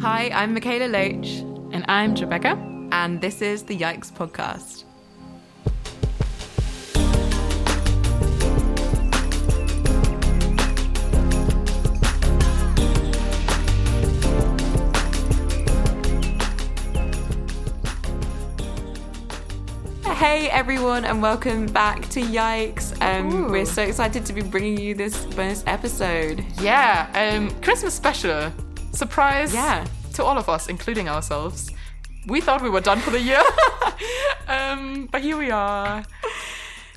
Hi, I'm Mikaela Loach, And I'm Rebecca. and this is the Yikes Podcast. Hey everyone, and welcome back to Yikes. Um, Ooh. we're so excited to be bringing you this bonus episode. Yeah, um, Christmas special. Surprise Yeah. to all of us, including ourselves. We thought we were done for the year. um, but here we are.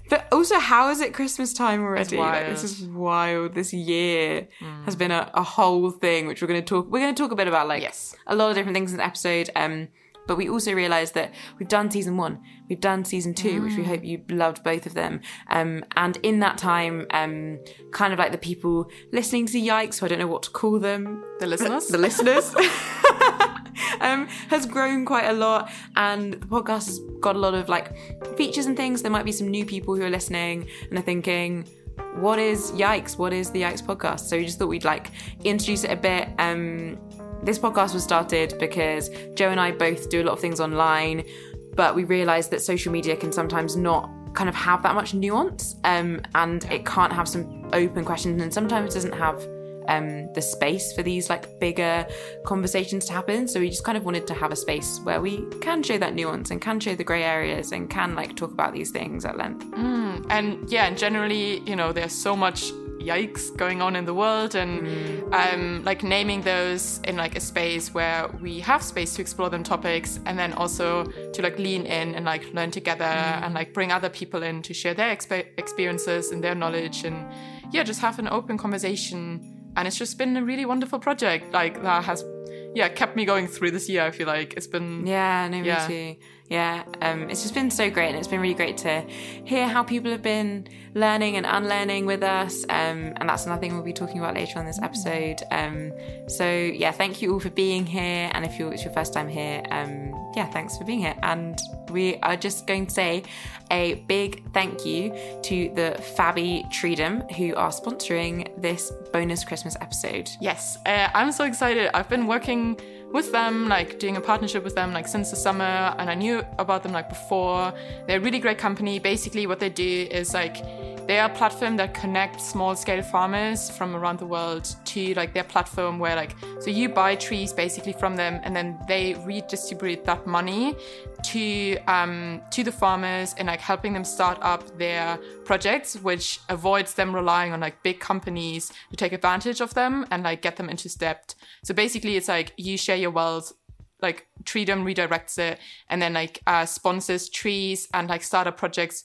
But also, how is it Christmas time already? Like, this is wild. This year has been a, a whole thing, which we're going to talk. We're going to talk a bit about, like Yes. a lot of different things in the episode. Um, but we also realised that we've done season one, we've done season two, which we hope you loved both of them. Um, and in that time, um, kind of like the people listening to Yikes, so I don't know what to call them, The listeners? the listeners. um, has grown quite a lot, and the podcast has got a lot of like features and things. There might be some new people who are listening and are thinking, "What is Yikes? What is the Yikes podcast?" So we just thought we'd like introduce it a bit. Um, this podcast was started because Joe and I both do a lot of things online, but we realised that social media can sometimes not kind of have that much nuance, um, and it can't have some open questions, and sometimes doesn't have um, the space for these like bigger conversations to happen. So we just kind of wanted to have a space where we can show that nuance and can show the grey areas and can like talk about these things at length. and yeah, generally, you know, there's so much yikes going on in the world and um, like naming those in like a space where we have space to explore them topics and then also to like lean in and like learn together and like bring other people in to share their expe- experiences and their knowledge and yeah just have an open conversation and it's just been a really wonderful project like that has yeah kept me going through this year i feel like it's been Yeah, no, me Yeah. too. Yeah, um, it's just been so great, and it's been really great to hear how people have been learning and unlearning with us. Um, and that's another thing we'll be talking about later on this episode. Um, so yeah, thank you all for being here, and if it's your first time here, um, yeah, thanks for being here. And we are just going to say a big thank you to the Fabi Treedom who are sponsoring this bonus Christmas episode. Yes, uh, I'm so excited. I've been working with them, like doing a partnership with them, like since the summer, and I knew about them like before. They're a really great company. Basically, what they do is like they are a platform that connects small scale farmers from around the world to like their platform where like so you buy trees basically from them and then they redistribute that money to um, to the farmers and like helping them start up their projects, which avoids them relying on like big companies to take advantage of them and like get them into debt. So basically, it's like you share your wealth. Like Treedom redirects it and then like uh, sponsors trees and like startup projects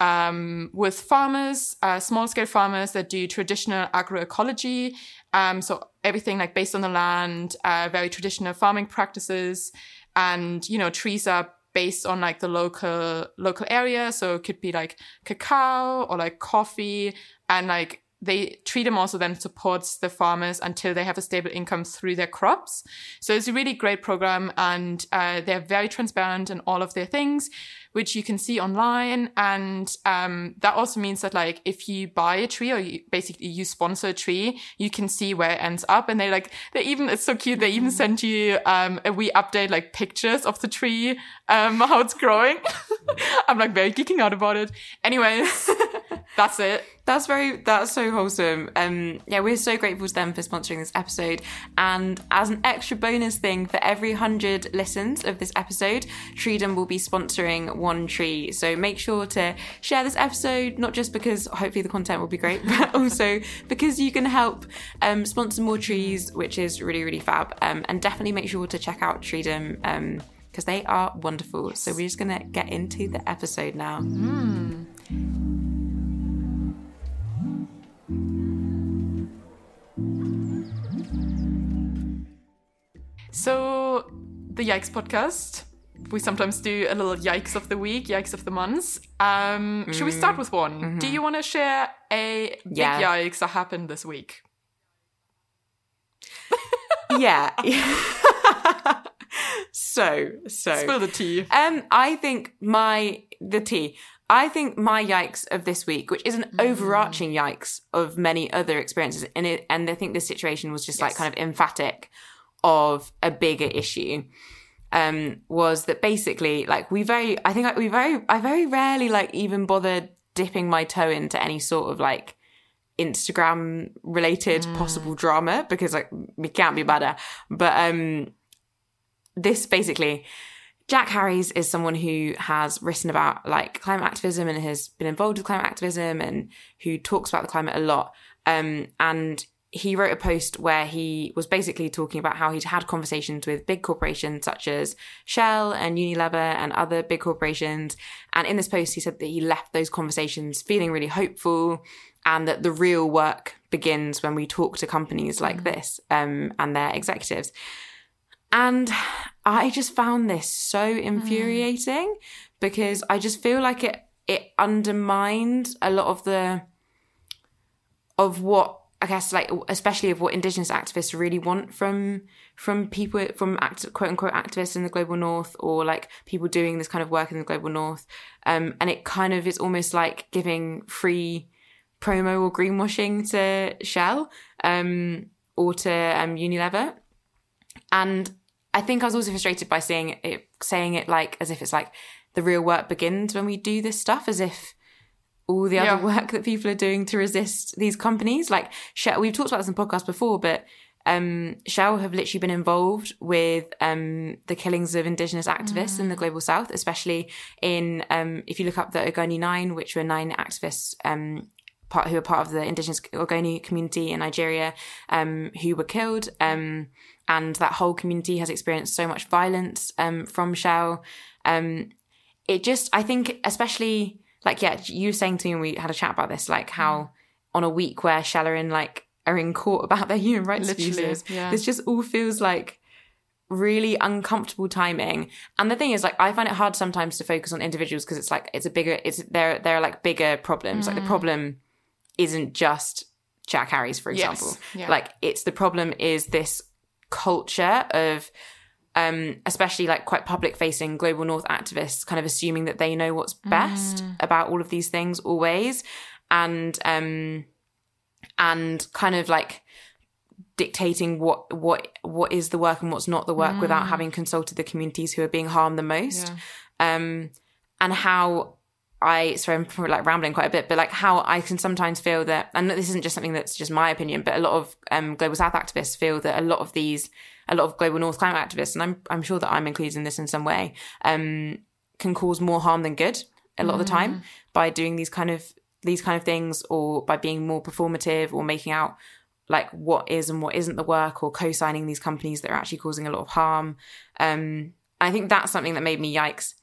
um, with farmers, uh, small scale farmers that do traditional agroecology. Um, so everything like based on the land, uh, very traditional farming practices, and you know trees are based on like the local local area. So it could be like cacao or like coffee, and like they treat them also then supports the farmers until they have a stable income through their crops. So it's a really great program, and uh, they're very transparent in all of their things, which you can see online. And um, that also means that like if you buy a tree or you, basically you sponsor a tree, you can see where it ends up. And they like they even it's so cute. They even send you um, a wee update like pictures of the tree, um, how it's growing. I'm like very geeking out about it. Anyways, that's it. That's very that's so wholesome. Um yeah, we're so grateful to them for sponsoring this episode. And as an extra bonus thing, for every hundred listens of this episode, Treedom will be sponsoring one tree. So make sure to share this episode, not just because hopefully the content will be great, but also because you can help um, sponsor more trees, which is really, really fab. Um, and definitely make sure to check out Treedom. Um, because they are wonderful. So we're just gonna get into the episode now. So, the Yikes podcast. We sometimes do a little Yikes of the week, Yikes of the months. Um, Should we start with one? Do you want to share a big Yeah. Yikes that happened this week? yeah. so, so. Spill the tea. Um, I think my the tea. I think my yikes of this week, which is an overarching yikes of many other experiences, and it, and I think this situation was just like kind of emphatic of a bigger issue um, was that basically, like, we very, I think we very, I very rarely like even bother dipping my toe into any sort of like Instagram related mm. possible drama because like we can't be better. But um, this basically, Jack Harries is someone who has written about like climate activism and has been involved with climate activism and who talks about the climate a lot. Um, and he wrote a post where he was basically talking about how he'd had conversations with big corporations such as Shell and Unilever and other big corporations. And in this post, he said that he left those conversations feeling really hopeful and that the real work begins when we talk to companies like mm. this um, and their executives. And I just found this so infuriating mm. because I just feel like it it undermined a lot of the of what I guess like especially of what indigenous activists really want from from people from act, quote unquote activists in the global north or like people doing this kind of work in the global north. Um, and it kind of is almost like giving free promo or greenwashing to Shell um, or to um, Unilever. And I think I was also frustrated by seeing it saying it like as if it's like the real work begins when we do this stuff as if all the other yeah. work that people are doing to resist these companies. Like Shell, we've talked about this in podcasts before, but um, Shell have literally been involved with um, the killings of Indigenous activists mm. in the mm. global south, especially in um, if you look up the Ogoni Nine, which were nine activists um, part who are part of the Indigenous Ogoni community in Nigeria um, who were killed. Um, and that whole community has experienced so much violence from Shell. it just, I think, especially like yeah, you were saying to me when we had a chat about this, like how mm. on a week where Shell are in like are in court about their human rights Literally, abuses, yeah. this just all feels like really uncomfortable timing. And the thing is, like, I find it hard sometimes to focus on individuals because it's like it's a bigger, it's there. There are like bigger problems. Mm. Like the mm. problem isn't just Jack Harries, for example. Yes. Yeah. Like it's the problem is this culture of um, especially like quite public facing global north activists kind of assuming that they know what's best mm. about all of these things always and um and kind of like dictating what what what is the work and what's not the work mm. without having consulted the communities who are being harmed the most yeah. um and how I sorry I'm like rambling quite a bit, but like how I can sometimes feel that, and this isn't just something that's just my opinion, but a lot of um, global South activists feel that a lot of these a lot of global North climate activists, and I'm I'm sure that I'm included in this in some way, um, can cause more harm than good a lot mm. of the time mm. by doing these kind of these kind of things, or by being more performative, or making out like what is and what isn't the work, or co-signing these companies that are actually causing a lot of harm. Um, I think that's something that made me yikes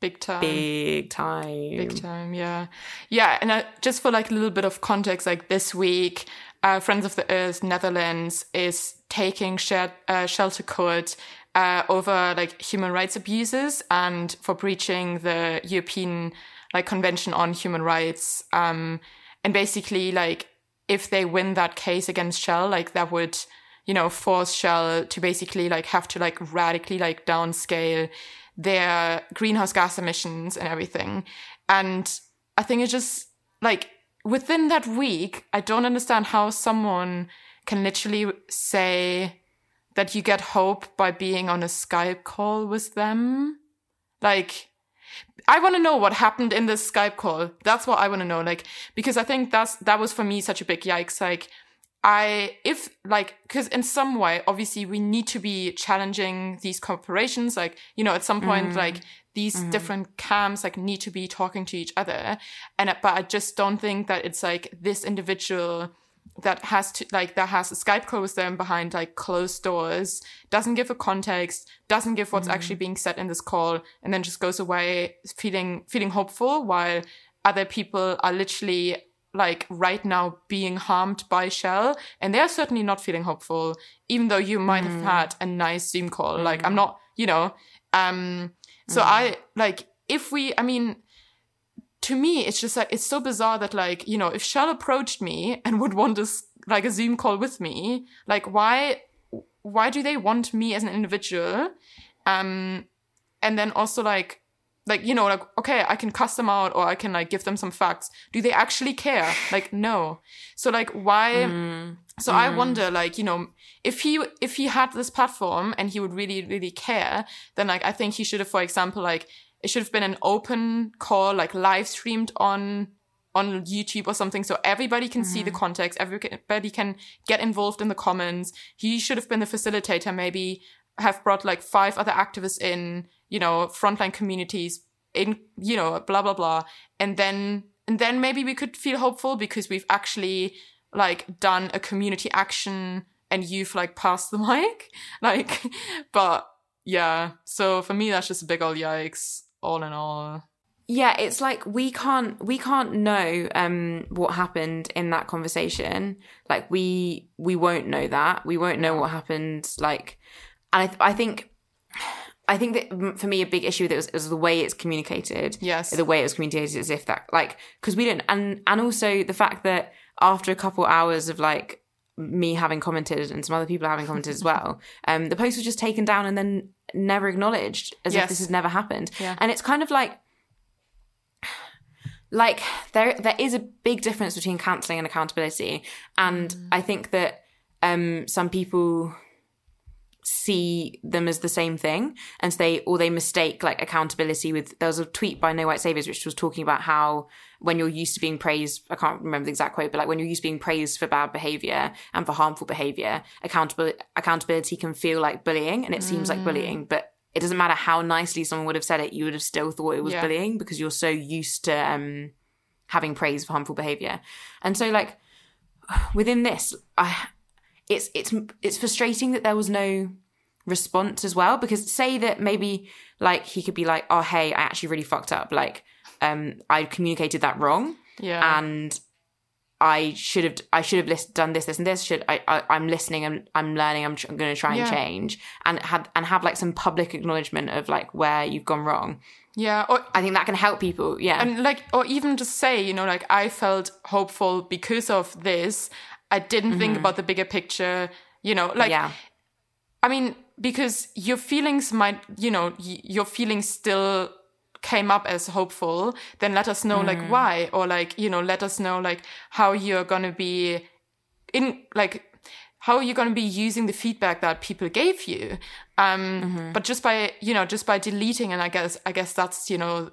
big time big time big time yeah yeah and uh, just for like a little bit of context like this week uh, Friends of the Earth Netherlands is taking shared, uh, Shell to court uh, over like human rights abuses and for breaching the European like Convention on Human Rights. Um, and basically, like if they win that case against Shell, like that would you know force Shell to basically like have to like radically like downscale their greenhouse gas emissions and everything. And I think it's just like within that week, I don't understand how someone can literally say that you get hope by being on a Skype call with them. Like, I want to know what happened in this Skype call. That's what I want to know. Like, because I think that's, that was for me such a big yikes. Like, I, if like, cause in some way, obviously we need to be challenging these corporations. Like, you know, at some point, mm. like these mm-hmm. different camps like need to be talking to each other and but i just don't think that it's like this individual that has to like that has a skype call with them behind like closed doors doesn't give a context doesn't give what's mm-hmm. actually being said in this call and then just goes away feeling feeling hopeful while other people are literally like right now being harmed by Shell and they're certainly not feeling hopeful even though you might mm. have had a nice Zoom call like I'm not you know um so mm. I like if we, I mean, to me, it's just like it's so bizarre that like you know if Shell approached me and would want this like a Zoom call with me, like why why do they want me as an individual? Um, and then also like like you know like okay i can cuss them out or i can like give them some facts. Do they actually care? Like no. So like why Mm. so i wonder like you know if he if he had this platform and he would really really care then like i think he should have for example like it should have been an open call like live streamed on on YouTube or something so everybody can see the context, everybody can get involved in the comments. He should have been the facilitator, maybe have brought like five other activists in, you know, frontline communities in, you know, blah blah blah. And then and then maybe we could feel hopeful because we've actually like done a community action and you've like passed the mic. Like but yeah. So for me that's just a big old yikes all in all. yeah it's like we can't we can't know um what happened in that conversation like we we won't know that we won't know what happened like and i, th- I think i think that for me a big issue that was, was the way it's communicated Yes. the way it was communicated as if that like because we don't and and also the fact that after a couple hours of like me having commented and some other people having commented as well um the post was just taken down and then never acknowledged as if this has never happened Yeah. and it's kind of like like there there is a big difference between cancelling and accountability and Mm. i think that um some people see them as the same thing. And so they or they mistake like accountability with there was a tweet by no white saviors which was talking about how when you're used to being praised i can't remember the exact quote but like when you're used to being praised for bad behavior and for harmful behavior accountability accountability can feel like bullying and it seems like bullying but it doesn't matter how nicely someone would have said it you would have still thought it was Yeah. bullying because you're so used to um having praise for harmful behavior. And so like within this i it's it's it's frustrating that there was no response as well because say that maybe like he could be like oh hey i actually really fucked up like um i communicated that wrong Yeah. and i should have i should have list, done this this and this should i, I i'm listening and i'm learning i'm, tr- I'm going to try and change and have and have like some public acknowledgement of like where you've gone wrong yeah. Or i think that can help people yeah and like or even just say you know like i felt hopeful because of this i didn't think mm-hmm. about the bigger picture you know like yeah. I mean because your feelings might you know y- your feelings still came up as hopeful then let us know like mm. why or like you know let us know like how you're gonna be in like how you're going to be using the feedback that people gave you. Um mm-hmm. but just by you know just by deleting and i guess i guess that's you know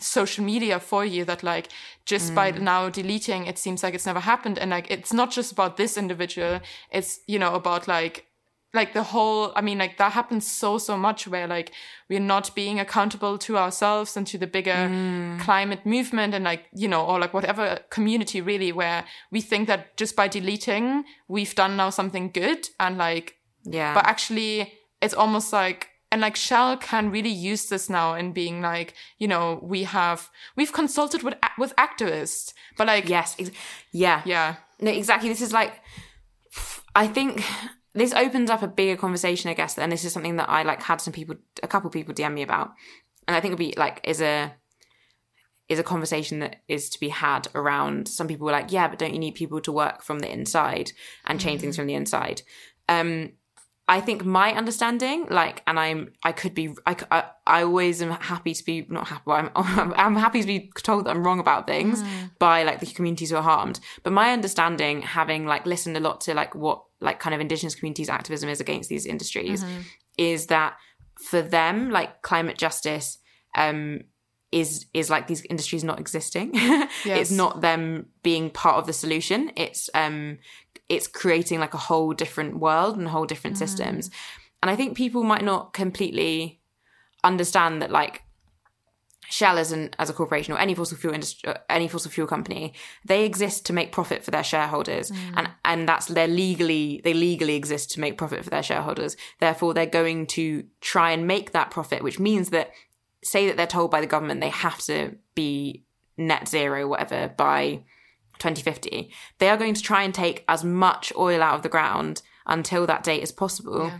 social media for you that like just by mm. now deleting it seems like it's never happened. And like it's not just about this individual. It's you know about like like the whole i mean like that happens so so much where like we're not being accountable to ourselves and to the bigger mm. climate movement and like you know or like whatever community really where we think that just by deleting we've done now something good. And like yeah. but actually it's almost like and like shell can really use this now in being like you know we have we've consulted with with activists but like yes ex- yeah yeah No, exactly. This is like, I think this opens up a bigger conversation, I guess. And this is something that I like had some people, a couple people DM me about, and I think it'd be like is a is a conversation that is to be had around. Some people were like, yeah, but don't you need people to work from the inside and change things from the inside? Um, I think my understanding, like, and I'm, I could be, I, I, I always am happy to be, not happy, I'm, I'm happy to be told that I'm wrong about things by like the communities who are harmed. But my understanding, having like listened a lot to like what like kind of indigenous communities activism is against these industries, is that for them, like climate justice, um, is is like these industries not existing. It's not them being part of the solution. It's um it's creating like a whole different world and whole different mm. systems. And I think people might not completely understand that like Shell as an as a corporation or any fossil fuel industry, uh, any fossil fuel company, they exist to make profit for their shareholders, mm. and and that's they're legally they legally exist to make profit for their shareholders. Therefore, they're going to try and make that profit, which means that say that they're told by the government they have to be net zero, whatever, by 2050. They are going to try and take as much oil out of the ground until that date as possible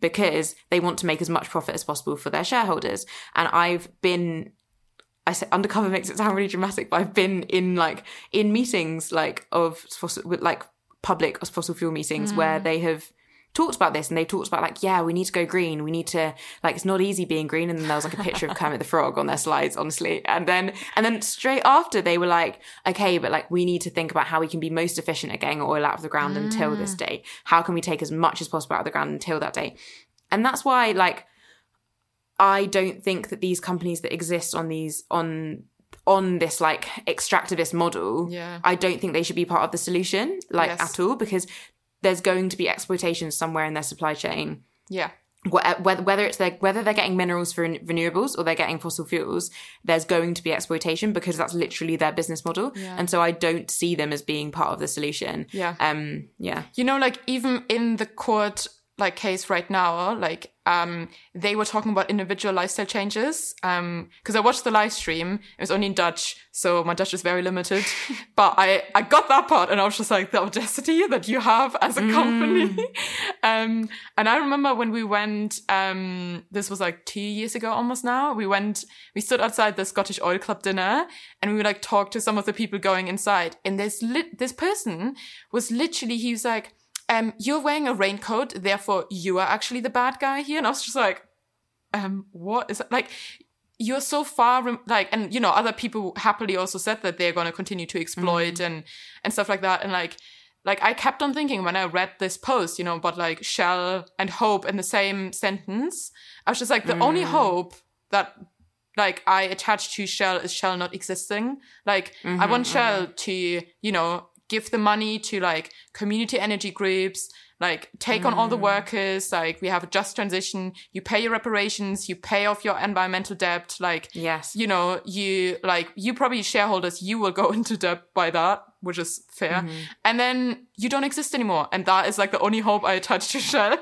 because they want to make as much profit as possible for their shareholders. And I've been I say undercover makes it sound really dramatic, but I've been in like in meetings like of fossil like public fossil fuel meetings where mm. they have talked about this and they talked about like, yeah, we need to go green. We need to like it's not easy being green. And then there was like a picture of Kermit the Frog on their slides, honestly. And then and then straight after they were like, okay, but like we need to think about how we can be most efficient at getting oil out of the ground mm. until this day. How can we take as much as possible out of the ground until that day? And that's why like I don't think that these companies that exist on these on on this like extractivist model, yeah. I don't think they should be part of the solution, like yes. at all, because there's going to be exploitation somewhere in their supply chain. Yeah. Whether, whether it's their, whether they're getting minerals for renewables or they're getting fossil fuels, there's going to be exploitation because that's literally their business model. Yeah. And so I don't see them as being part of the solution. Yeah. Um. Yeah. You know, like even in the court like case right now, like um, they were talking about individual lifestyle changes. Um, because I watched the live stream, it was only in Dutch, so my Dutch is very limited. but I I got that part, and I was just like the audacity that you have as a company. Mm. um, and I remember when we went, um, this was like two years ago almost now. We went, we stood outside the Scottish Oil Club dinner, and we were like talked to some of the people going inside, and this lit this person was literally he was like um, you're wearing a raincoat, therefore you are actually the bad guy here. And I was just like, um, what is that? Like, you're so far, like, and you know, other people happily also said that they're going to continue to exploit mm. and, and stuff like that. And like, like I kept on thinking when I read this post, you know, about like Shell and hope in the same sentence. I was just like, the mm. only hope that like I attach to Shell is Shell not existing. Like mm-hmm, I want Shell mm-hmm. to, you know, give the money to like community energy groups, like take mm. on all the mm. workers. Like we have a just transition. You pay your reparations. You pay off your environmental debt. Like, yes, you know, you like, you probably shareholders, you will go into debt by that, which is fair. Mm-hmm. And then you don't exist anymore. And that is like the only hope I attach to Shell.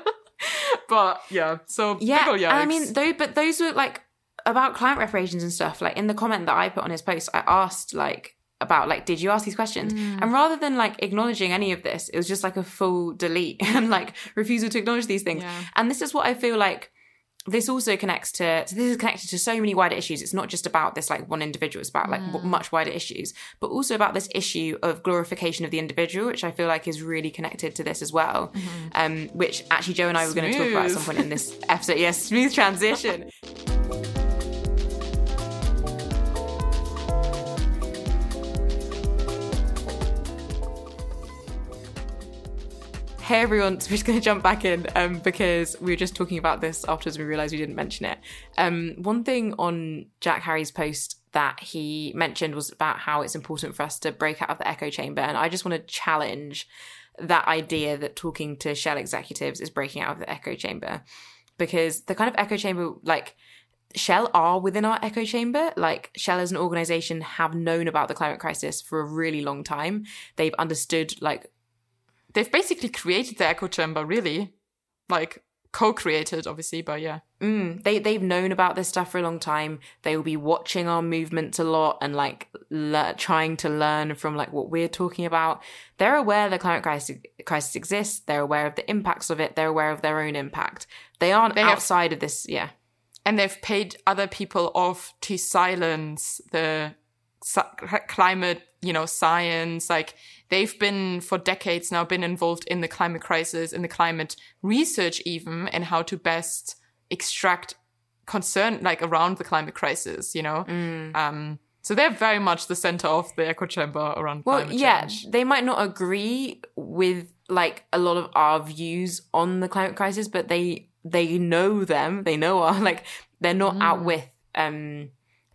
but yeah, so yeah, I mean, though, but those were like about climate reparations and stuff. Like in the comment that I put on his post, I asked like about like did you ask these questions mm. and rather than like acknowledging any of this it was just like a full delete and like refusal to acknowledge these things yeah. and this is what i feel like this also connects to so this is connected to so many wider issues it's not just about this like one individual it's about like mm. much wider issues but also about this issue of glorification of the individual which i feel like is really connected to this as well mm-hmm. um which actually joe and i were going to talk about at some point in this episode yes smooth transition Hey everyone, so we're just going to jump back in um, because we were just talking about this afterwards we realised we didn't mention it. Um, one thing on Jack Harries' post that he mentioned was about how it's important for us to break out of the echo chamber. And I just want to challenge that idea that talking to Shell executives is breaking out of the echo chamber because the kind of echo chamber, like, Shell are within our echo chamber. Like Shell as an organization have known about the climate crisis for a really long time. They've understood like they've basically created the echo chamber, really, like co-created, obviously, but yeah. Mm, they they've known about this stuff for a long time. They will be watching our movements a lot and like le- trying to learn from like what we're talking about. They're aware the climate crisis, crisis exists. They're aware of the impacts of it. They're aware of their own impact. They aren't they outside have, of this. Yeah, and they've paid other people off to silence the climate, you know, science. Like they've been for decades now been involved in the climate crisis, in the climate research, even, and how to best extract concern like around the climate crisis. You know. Mm. Um, so they're very much the center of the echo chamber around. Well, yeah, change. they might not agree with like a lot of our views on the climate crisis, but they they know them. They know our like they're not mm. out with um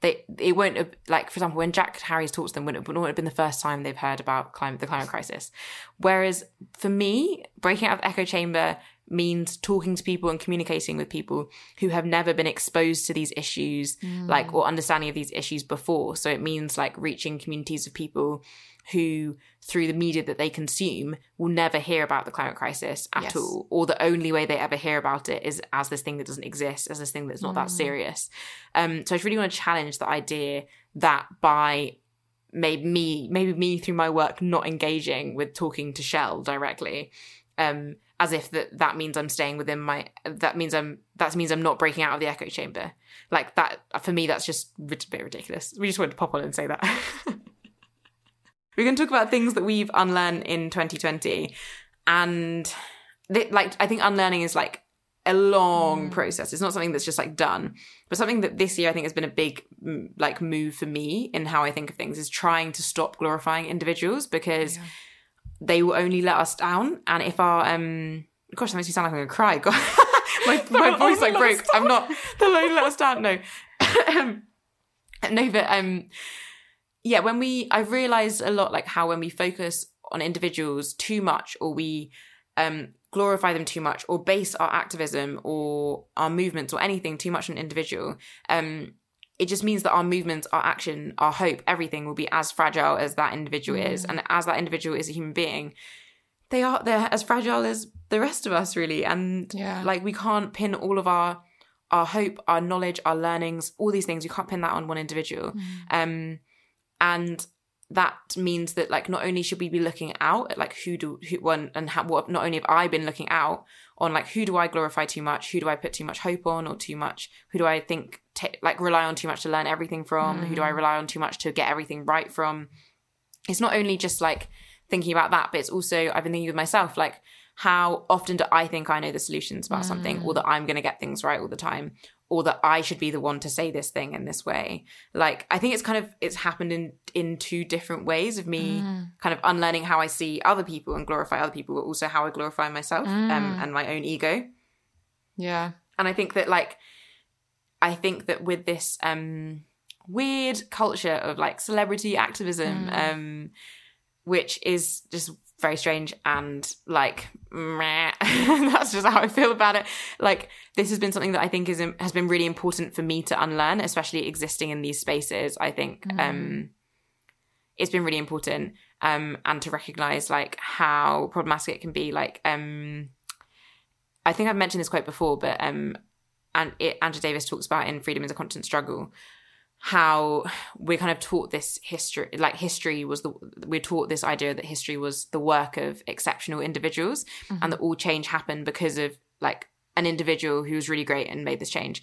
they it won't have like for example when Jack Harries talked to them wouldn't, wouldn't have been the first time they've heard about climate the climate crisis. Whereas for me, breaking out of the echo chamber means talking to people and communicating with people who have never been exposed to these issues mm. like or understanding of these issues before. So it means like reaching communities of people who through the media that they consume will never hear about the climate crisis at yes. all or the only way they ever hear about it is as this thing that doesn't exist as this thing that's not mm. that serious um, so i just really want to challenge the idea that by maybe me maybe me through my work not engaging with talking to shell directly um, as if that that means i'm staying within my that means i'm that means i'm not breaking out of the echo chamber. Like that for me that's just a bit ridiculous. We just wanted to pop on and say that. We're going to talk about things that we've unlearned in 2020. And like I think unlearning is like a long process. It's not something that's just like done, but something that this year I think has been a big mm, like move for me in how I think of things is trying to stop glorifying individuals because they will only let us down. And if our um, gosh, that makes me sound like I'm gonna cry. God, my my voice like broke. I'm not. They'll only let us down. No, no, but um, yeah. When we, I've realized a lot like how when we focus on individuals too much, or we um glorify them too much, or base our activism or our movements or anything too much on an individual, um, it just means that our movements, our action, our hope, everything will be as fragile as that individual is, and as that individual is a human being, they are they're as fragile as the rest of us, really, and Yeah. like we can't pin all of our our hope, our knowledge, our learnings, all these things. We can't pin that on one individual, um, and that means that like not only should we be looking out at like who do who one and how, what not only have I been looking out on like who do I glorify too much, who do I put too much hope on, or too much who do I think ta like rely on too much to learn everything from, who do I mm. rely on too much to get everything right from. It's not only just like thinking about that, but it's also I've been thinking with myself like how often do I think I know the solutions about something, or mm. that I'm going to get things right all the time, or that I should be the one to say this thing in this way. Like I think it's kind of it's happened in in two different ways of me kind of unlearning how I see other people and glorify other people, but also how I glorify myself um, and my own ego. Yeah. And I think that like I think that with this um weird culture of like celebrity activism, um, which is just very strange and like meh. that's just how I feel about it. Like this has been something that I think is has been really important for me to unlearn, especially existing in these spaces. I think um it's been really important um and to recognize like how problematic it can be like um I think I've mentioned this quote before, but um, and it, Angela Davis talks about in Freedom is a Constant Struggle how we're kind of taught this history, like history was the we're taught this idea that history was the work of exceptional individuals, and that all change happened because of like an individual who was really great and made this change.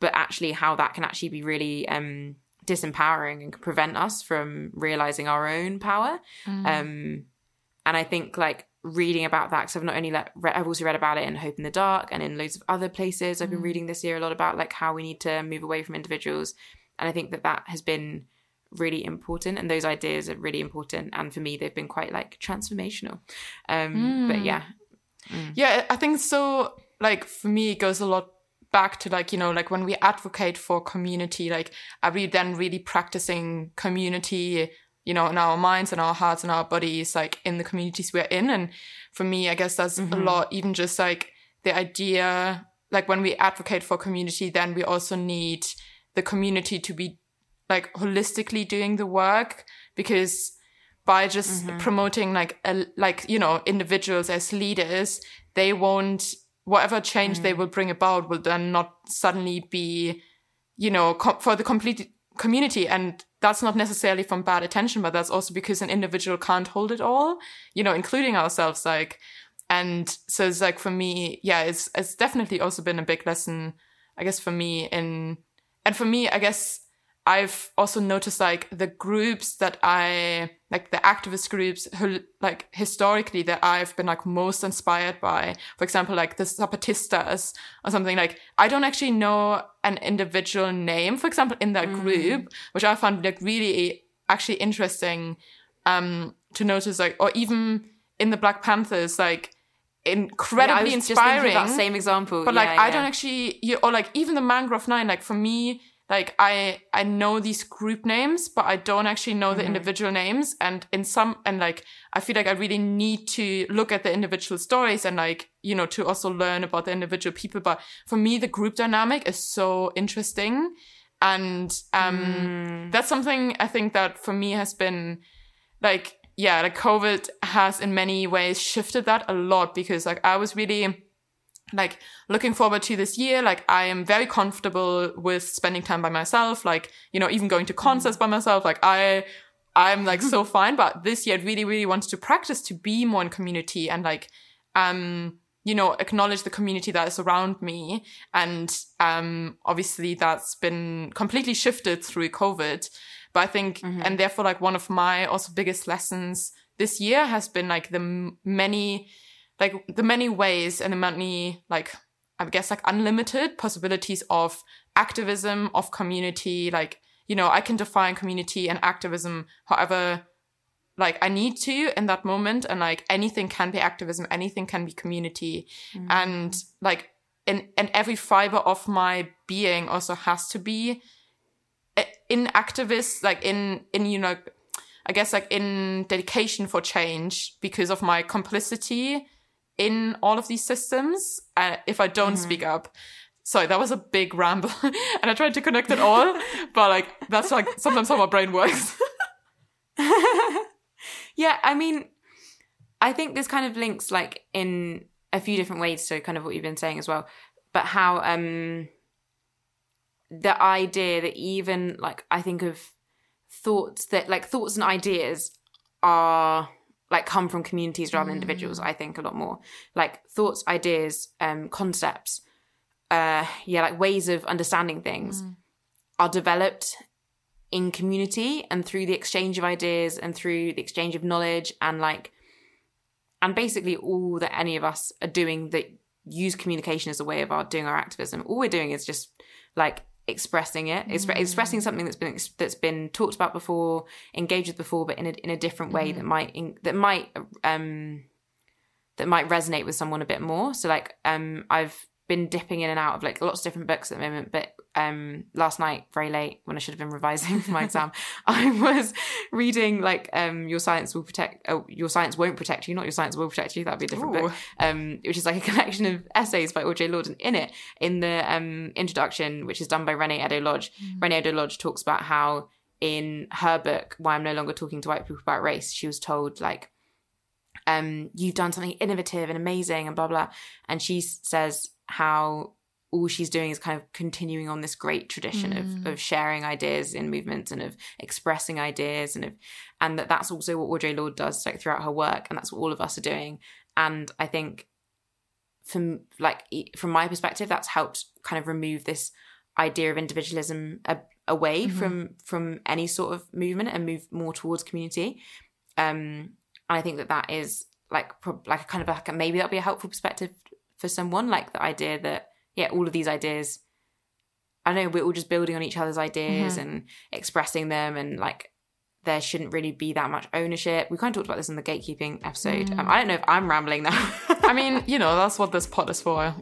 But actually, how that can actually be really um, disempowering and can prevent us from realizing our own power. Um, and I think like reading about that because I've not only let, I've also read about it in Hope in the Dark and in loads of other places. I've been reading this year a lot about like how we need to move away from individuals, and I think that that has been really important, and those ideas are really important. And for me, they've been quite like transformational. Um, But hmm. yeah, mm. Yeah, I think so. Like for me, it goes a lot back to like you know like when we advocate for community. Like are we then really practicing community? You know, in our minds and our hearts and our bodies, like in the communities we're in. And for me, I guess that's a mm-hmm. lot. Even just like the idea, like when we advocate for community, then we also need the community to be like holistically doing the work because by just mm-hmm. promoting like a, like you know individuals as leaders they won't whatever change they mm. will bring about will then not suddenly be you know com- for the complete community. And that's not necessarily from bad attention but that's also because an individual can't hold it all you know including ourselves like. And so it's like for me yeah it's it's definitely also been a big lesson i guess for me in and for me i guess I've also noticed like the groups that I like the activist groups who like historically that I've been like most inspired by. For example, like the Zapatistas or something like I don't actually know an individual name, for example, in that group, which I found like really actually interesting um to notice like or even in the Black Panthers, like incredibly was just thinking of inspiring that same example. but Yeah, like I yeah. don't actually you or like even the Mangrove Nine, like for me, like I I know these group names, but I don't actually know the individual names. And in some and like I feel like I really need to look at the individual stories and like, you know, to also learn about the individual people. But for me the group dynamic is so interesting. And um that's something I think that for me has been like yeah, like COVID has in many ways shifted that a lot because like I was really like looking forward to this year. Like i am very comfortable with spending time by myself like you know even going to concerts by myself. Like i i'm like so fine. But this year i really really wanted to practice to be more in community and like um you know acknowledge the community that is around me. And um obviously that's been completely shifted through covid but i think and therefore like one of my also biggest lessons this year has been like the m- many like the many ways and the many like I guess like unlimited possibilities of activism of community. Like you know I can define community and activism however like I need to in that moment. And like anything can be activism anything can be community. Mm. and like in and every fiber of my being also has to be in activists like in in you know I guess like in dedication for change because of my complicity in all of these systems. Uh, if I don't mm-hmm. speak up, sorry, that was a big ramble, and I tried to connect it all, but like that's like sometimes how my brain works. yeah, I mean, I think this kind of links like in a few different ways to kind of what you've been saying as well, but how um the idea that even like I think of thoughts that like thoughts and ideas are like come from communities rather than individuals i think a lot more. Like thoughts ideas um concepts uh yeah like ways of understanding things mm. are developed in community and through the exchange of ideas and through the exchange of knowledge and like and basically all that any of us are doing that use communication as a way of our doing our activism. All we're doing is just like expressing it mm. expressing something that's been that's been talked about before engaged with before but in a, in a different way mm. that might that might um that might resonate with someone a bit more so like um i've been dipping in and out of like lots of different books at the moment but um last night very late when I should have been revising for my exam I was reading like um your science will protect oh, your science won't protect you not your science will protect you that'd be a different Ooh. book um which is like a collection of essays by Audre Lorde and in it in the um introduction which is done by Reni Eddo-Lodge mm. Reni Eddo-Lodge talks about how in her book why I'm no longer talking to white people about race she was told like um you've done something innovative and amazing and blah blah and she says how all she's doing is kind of continuing on this great tradition mm. of of sharing ideas in movements and of expressing ideas and of and that that's also what Audre Lorde does like throughout her work and that's what all of us are doing and I think from like from my perspective that's helped kind of remove this idea of individualism a, away mm-hmm. from from any sort of movement and move more towards community um and I think that that is like like a kind of like a, maybe that'll be a helpful perspective for someone like the idea that yeah all of these ideas i know we're all just building on each other's ideas mm-hmm. and expressing them and like there shouldn't really be that much ownership we kind of talked about this in the gatekeeping episode mm. um, i don't know if i'm rambling now i mean you know that's what this pod is for i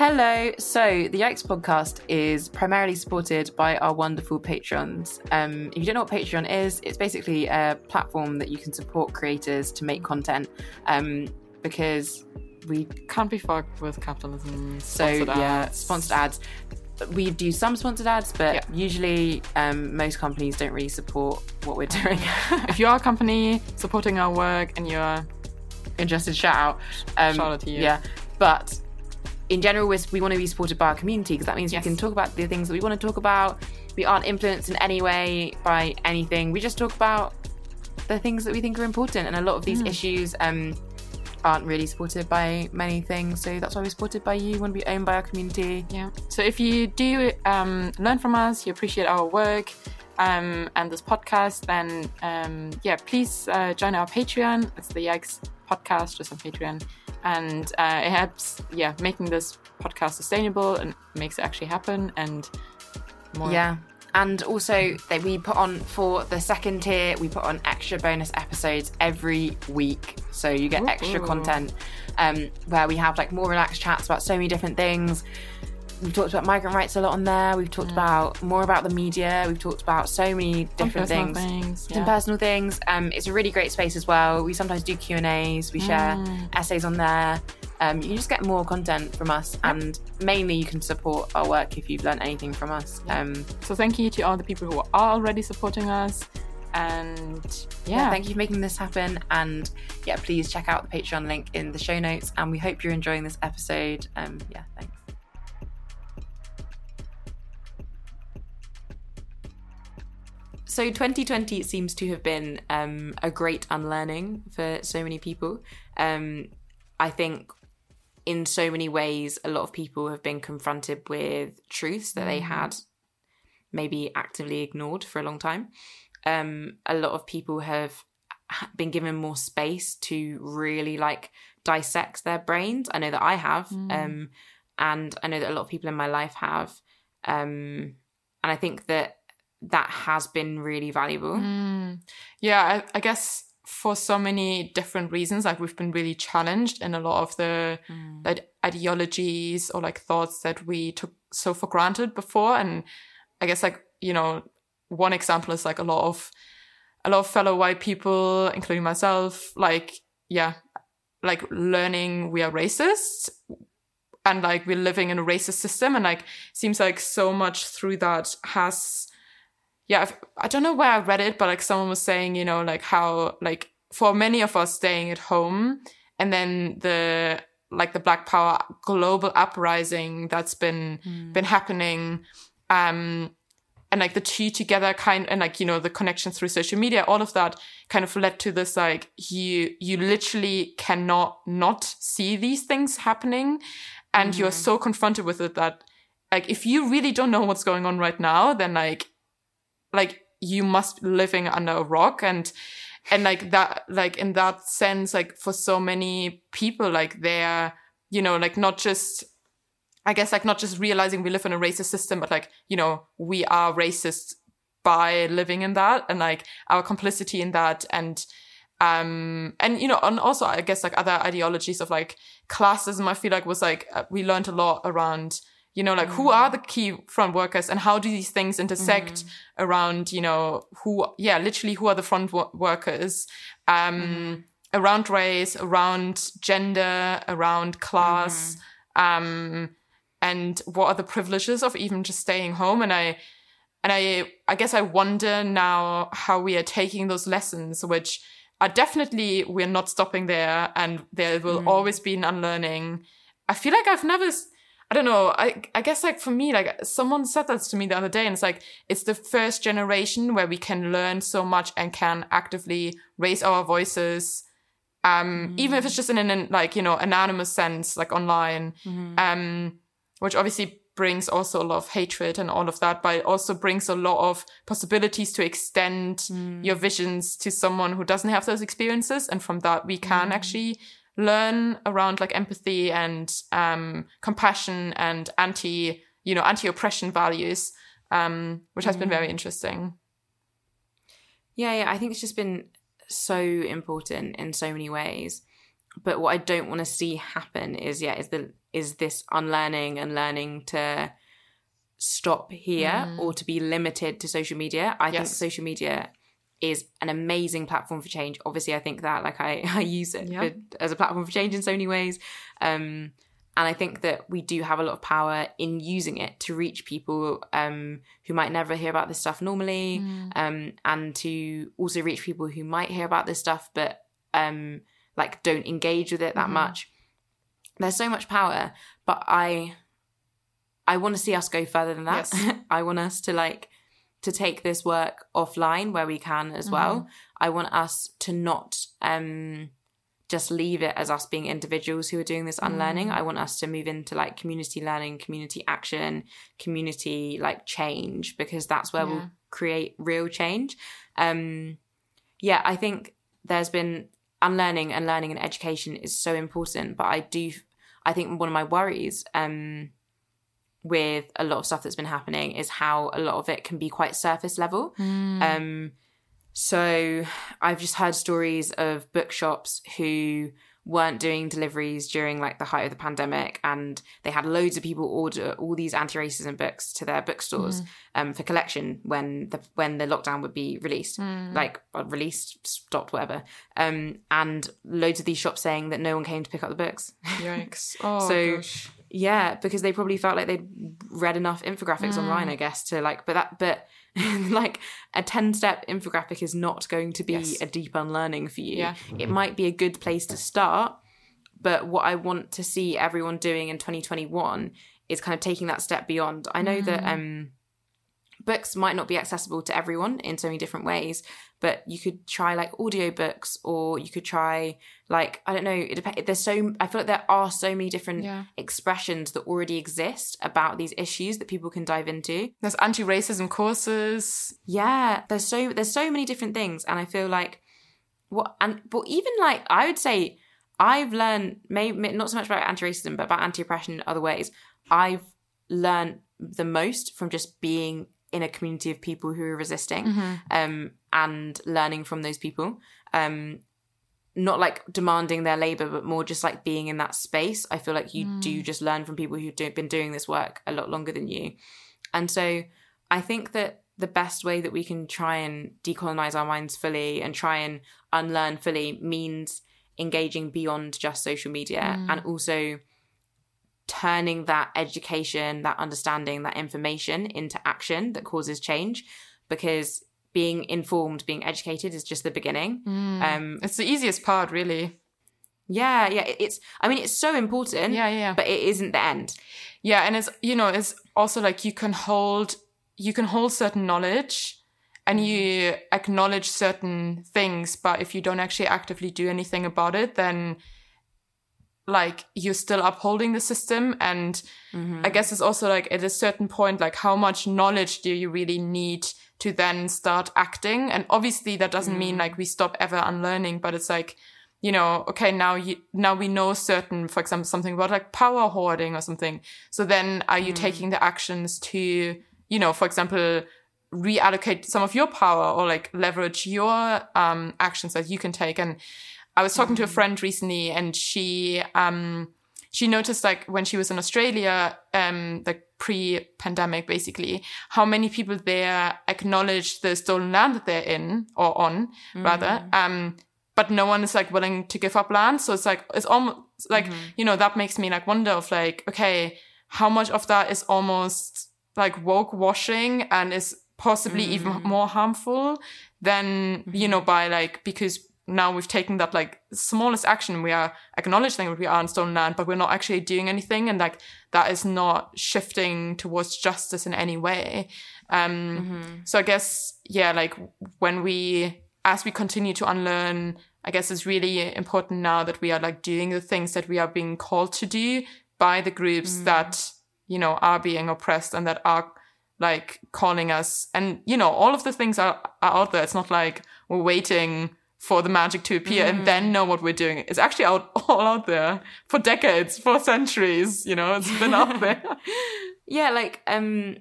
Hello. So, the Yikes podcast is primarily supported by our wonderful patrons. Um, if you don't know what Patreon is, it's basically a platform that you can support creators to make content um, because we can't be fucked with capitalism. So, yeah, sponsored ads. We do some sponsored ads, but yeah. usually um, most companies don't really support what we're doing. if you are a company supporting our work and you're interested, shout out. Um, shout out to you. Yeah. But in general, we want to be supported by our community because that means yes. we can talk about the things that we want to talk about. We aren't influenced in any way by anything. We just talk about the things that we think are important. And a lot of these mm. issues um, aren't really supported by many things. So that's why we're supported by you. We want to be owned by our community. Yeah. So if you do um, learn from us, you appreciate our work, um, and this podcast, then um, yeah, please uh, join our Patreon. It's the Yikes podcast just on Patreon. And uh, it helps yeah making this podcast sustainable and makes it actually happen and more. Yeah. And also that we put on for the second tier we put on extra bonus episodes every week. So you get extra content um, where we have like more relaxed chats about so many different things we've talked about migrant rights a lot on there. We've talked mm. about more about the media. We've talked about so many different things, things yeah. some personal things. Um, it's a really great space as well. We sometimes do Q and A's. We share mm. essays on there. Um, you just get more content from us, yep. and mainly you can support our work if you've learned anything from us. Um, so thank you to all the people who are already supporting us and yeah. yeah. thank you for making this happen and yeah please check out the patreon link in the show notes and we hope you're enjoying this episode um yeah thanks so 2020 seems to have been um, a great unlearning for so many people. Um, I think in so many ways, a lot of people have been confronted with truths that mm. they had maybe actively ignored for a long time. um, a lot of people have been given more space to really like dissect their brains. I know that I have, mm. um, and I know that a lot of people in my life have, um, and I think that that has been really valuable. Mm. Yeah, I, I, guess for so many different reasons, like we've been really challenged in a lot of the mm. like ideologies or like thoughts that we took so for granted before, and I guess like you know one example is like a lot of a lot of fellow white people, including myself, like yeah, like learning we are racist and like we're living in a racist system and like seems like so much through that has yeah I've, i do not know where i read it but like someone was saying you know like how like for many of us staying at home and then the like the black power global uprising that's been mm. been happening um and like the two together kind and like you know the connection through social media all of that kind of led to this like you you literally cannot not see these things happening and mm-hmm. you're so confronted with it that like if you really don't know what's going on right now then like like you must be living under a rock. And and like that like in that sense like for so many people like they're you know like not just I guess like not just realizing we live in a racist system, but like, you know, we are racist by living in that and like our complicity in that. And um and you know and also i guess like other ideologies of like classism i feel like was like uh, we learned a lot around you know like mm. who are the key front workers and how do these things intersect mm. around you know who yeah literally who are the front workers um mm. around race around gender around class mm-hmm. um and what are the privileges of even just staying home and i and i i guess i wonder now how we are taking those lessons which are definitely we're not stopping there and there will mm. always be an unlearning i feel like i've never i don't know i i guess like for me like someone said that to me the other day and it's like it's the first generation where we can learn so much and can actively raise our voices um mm. even if it's just in an like you know anonymous sense like online mm-hmm. um which obviously brings also a lot of hatred and all of that, but it also brings a lot of possibilities to extend mm. your visions to someone who doesn't have those experiences. And from that, we can mm. actually learn around like empathy and um, compassion and anti, you know, anti-oppression values, um, which has mm. been very mm. interesting. Yeah, yeah, I think it's just been so important in so many ways. But what I don't want to see happen is, yeah, is the is this unlearning and learning to stop here mm. or to be limited to social media. I yes. think social media is an amazing platform for change. Obviously, I think that like I, I use it for, as a platform for change in so many ways. Um, and I think that we do have a lot of power in using it to reach people um, who might never hear about this stuff normally, mm. um, and to also reach people who might hear about this stuff but um, like don't engage with it that mm. much there's so much power, but I I want to see us go further than that. Yes. I want us to like to take this work offline where we can as mm-hmm. well. I want us to not um just leave it as us being individuals who are doing this unlearning. Mm. I want us to move into like community learning, community action, community like change because that's where yeah. we'll create real change. Um yeah, I think there's been unlearning and learning and education is so important, but I do I think one of my worries um, with a lot of stuff that's been happening is how a lot of it can be quite surface level. Mm. Um, so I've just heard stories of bookshops who weren't doing deliveries during like the height of the pandemic and they had loads of people order all these anti-racism books to their bookstores mm. um, for collection when the when the lockdown would be released mm. like released stopped whatever um, and loads of these shops saying that no one came to pick up the books yikes oh so gosh. Yeah because they probably felt like they'd read enough infographics mm. online i guess to like but that but like a 10 step infographic is not going to be yes. a deep unlearning for you. Yeah. It might be a good place to start, but what I want to see everyone doing in 2021 is kind of taking that step beyond. I know mm. that um books might not be accessible to everyone in so many different ways but you could try like audiobooks or you could try like i don't know it depends there's so i feel like there are so many different Yeah. expressions that already exist about these issues that people can dive into There's anti-racism courses. yeah there's so there's so many different things and i feel like what and but even like i would say i've learned maybe not so much about anti-racism but about anti-oppression in other ways i've learned the most from just being in a community of people who are resisting um and learning from those people. Um not like demanding their labor but more just like being in that space. I feel like you do just learn from people who've do, been doing this work a lot longer than you. And so I think that the best way that we can try and decolonize our minds fully and try and unlearn fully means engaging beyond just social media and also turning that education, that understanding, that information into action that causes change because being informed, being educated is just the beginning. Um, It's the easiest part, really. yeah, yeah, it's, I mean, it's so important, Yeah, yeah. but it isn't the end. Yeah, and it's you know, it's also like you can hold you can hold certain knowledge and you acknowledge certain things, but if you don't actually actively do anything about it, then like you're still upholding the system and mm-hmm. i guess it's also like at a certain point like how much knowledge do you really need to then start acting? And obviously that doesn't mean mm. like we stop ever unlearning but it's like you know okay now you now we know certain for example something about like power hoarding or something. So then are you mm. taking the actions to you know for example reallocate some of your power or like leverage your um actions that you can take? And I was talking to a friend recently and she um she noticed like when she was in Australia, um, like pre-pandemic basically, how many people there acknowledge the stolen land that they're in or on rather. Um but no one is like willing to give up land. So it's like it's almost like, you know, that makes me like wonder of like, okay, how much of that is almost like woke washing and is possibly even more harmful than, you know, by like because now we've taken that like smallest action we are acknowledging that we are on stolen land but we're not actually doing anything and like that is not shifting towards justice in any way. Um so i guess yeah like when we as we continue to unlearn i guess it's really important now that we are like doing the things that we are being called to do by the groups that you know are being oppressed and that are like calling us. And you know all of the things are, are out there. It's not like we're waiting for the magic to appear and then know what we're doing. It's actually out all out there for decades for centuries you know it's been out there. Yeah, like um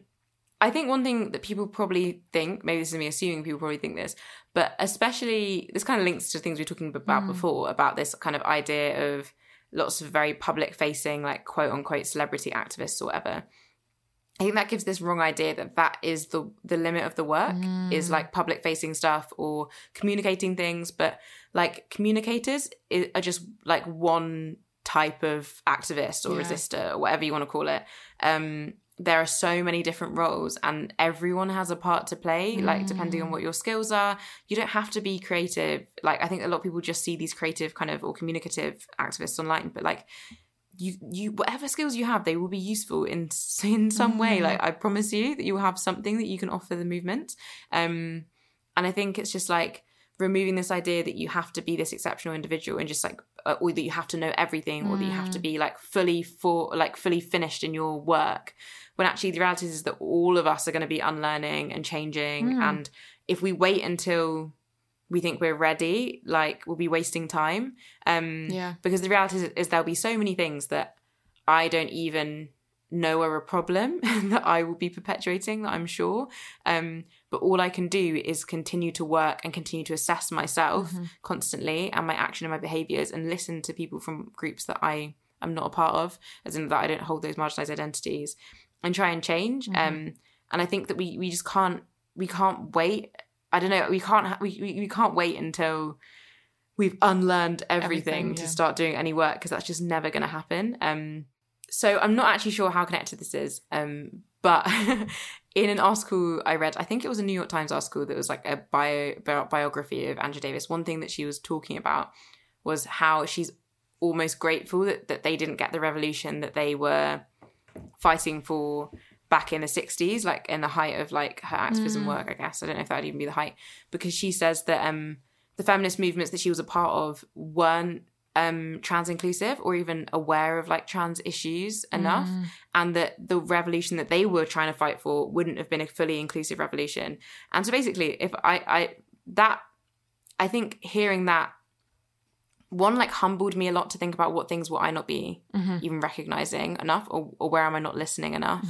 I think one thing that people probably think, maybe this is me assuming people probably think this, but especially this kind of links to things we were talking about before about this kind of idea of lots of very public facing, like quote unquote celebrity activists or whatever. I think that gives this wrong idea that that is the the limit of the work is like public facing stuff or communicating things, but like communicators are just like one type of activist or Yeah. resistor or whatever you want to call it. Um, there are so many different roles and everyone has a part to play like depending on what your skills are you don't have to be creative like i think a lot of people just see these creative kind of or communicative activists online but like you you whatever skills you have they will be useful in in some way. Like i promise you that you will have something that you can offer the movement. Um and i think it's just like removing this idea that you have to be this exceptional individual and just like uh, or that you have to know everything or that you have to be like fully for like fully finished in your work when actually the reality is that all of us are going to be unlearning and changing. And if we wait until we think we're ready like we'll be wasting time. Um Yeah. because the reality is, is there'll be so many things that i don't even know are a problem that i will be perpetuating i'm sure. Um but all i can do is continue to work and continue to assess myself constantly and my action and my behaviors and listen to people from groups that i am not a part of as in that i don't hold those marginalized identities and try and change. Um and i think that we we just can't we can't wait i don't know we can't ha- we, we, we can't wait until we've unlearned everything, Everything, to yeah. start doing any work because that's just never going to happen um so i'm not actually sure how connected this is um but in an article i read i think it was a new york times article that was like a bio bi- biography of angela davis one thing that she was talking about was how she's almost grateful that, that they didn't get the revolution that they were fighting for back in the 60s, like in the height of like her activism work, I guess. I don't know if that'd even be the height, because she says that um, the feminist movements that she was a part of weren't um, trans inclusive or even aware of like trans issues enough, and that the revolution that they were trying to fight for wouldn't have been a fully inclusive revolution. And so basically, if I, I that I think hearing that one like humbled me a lot to think about what things will I not be even recognizing enough or, or where am I not listening enough?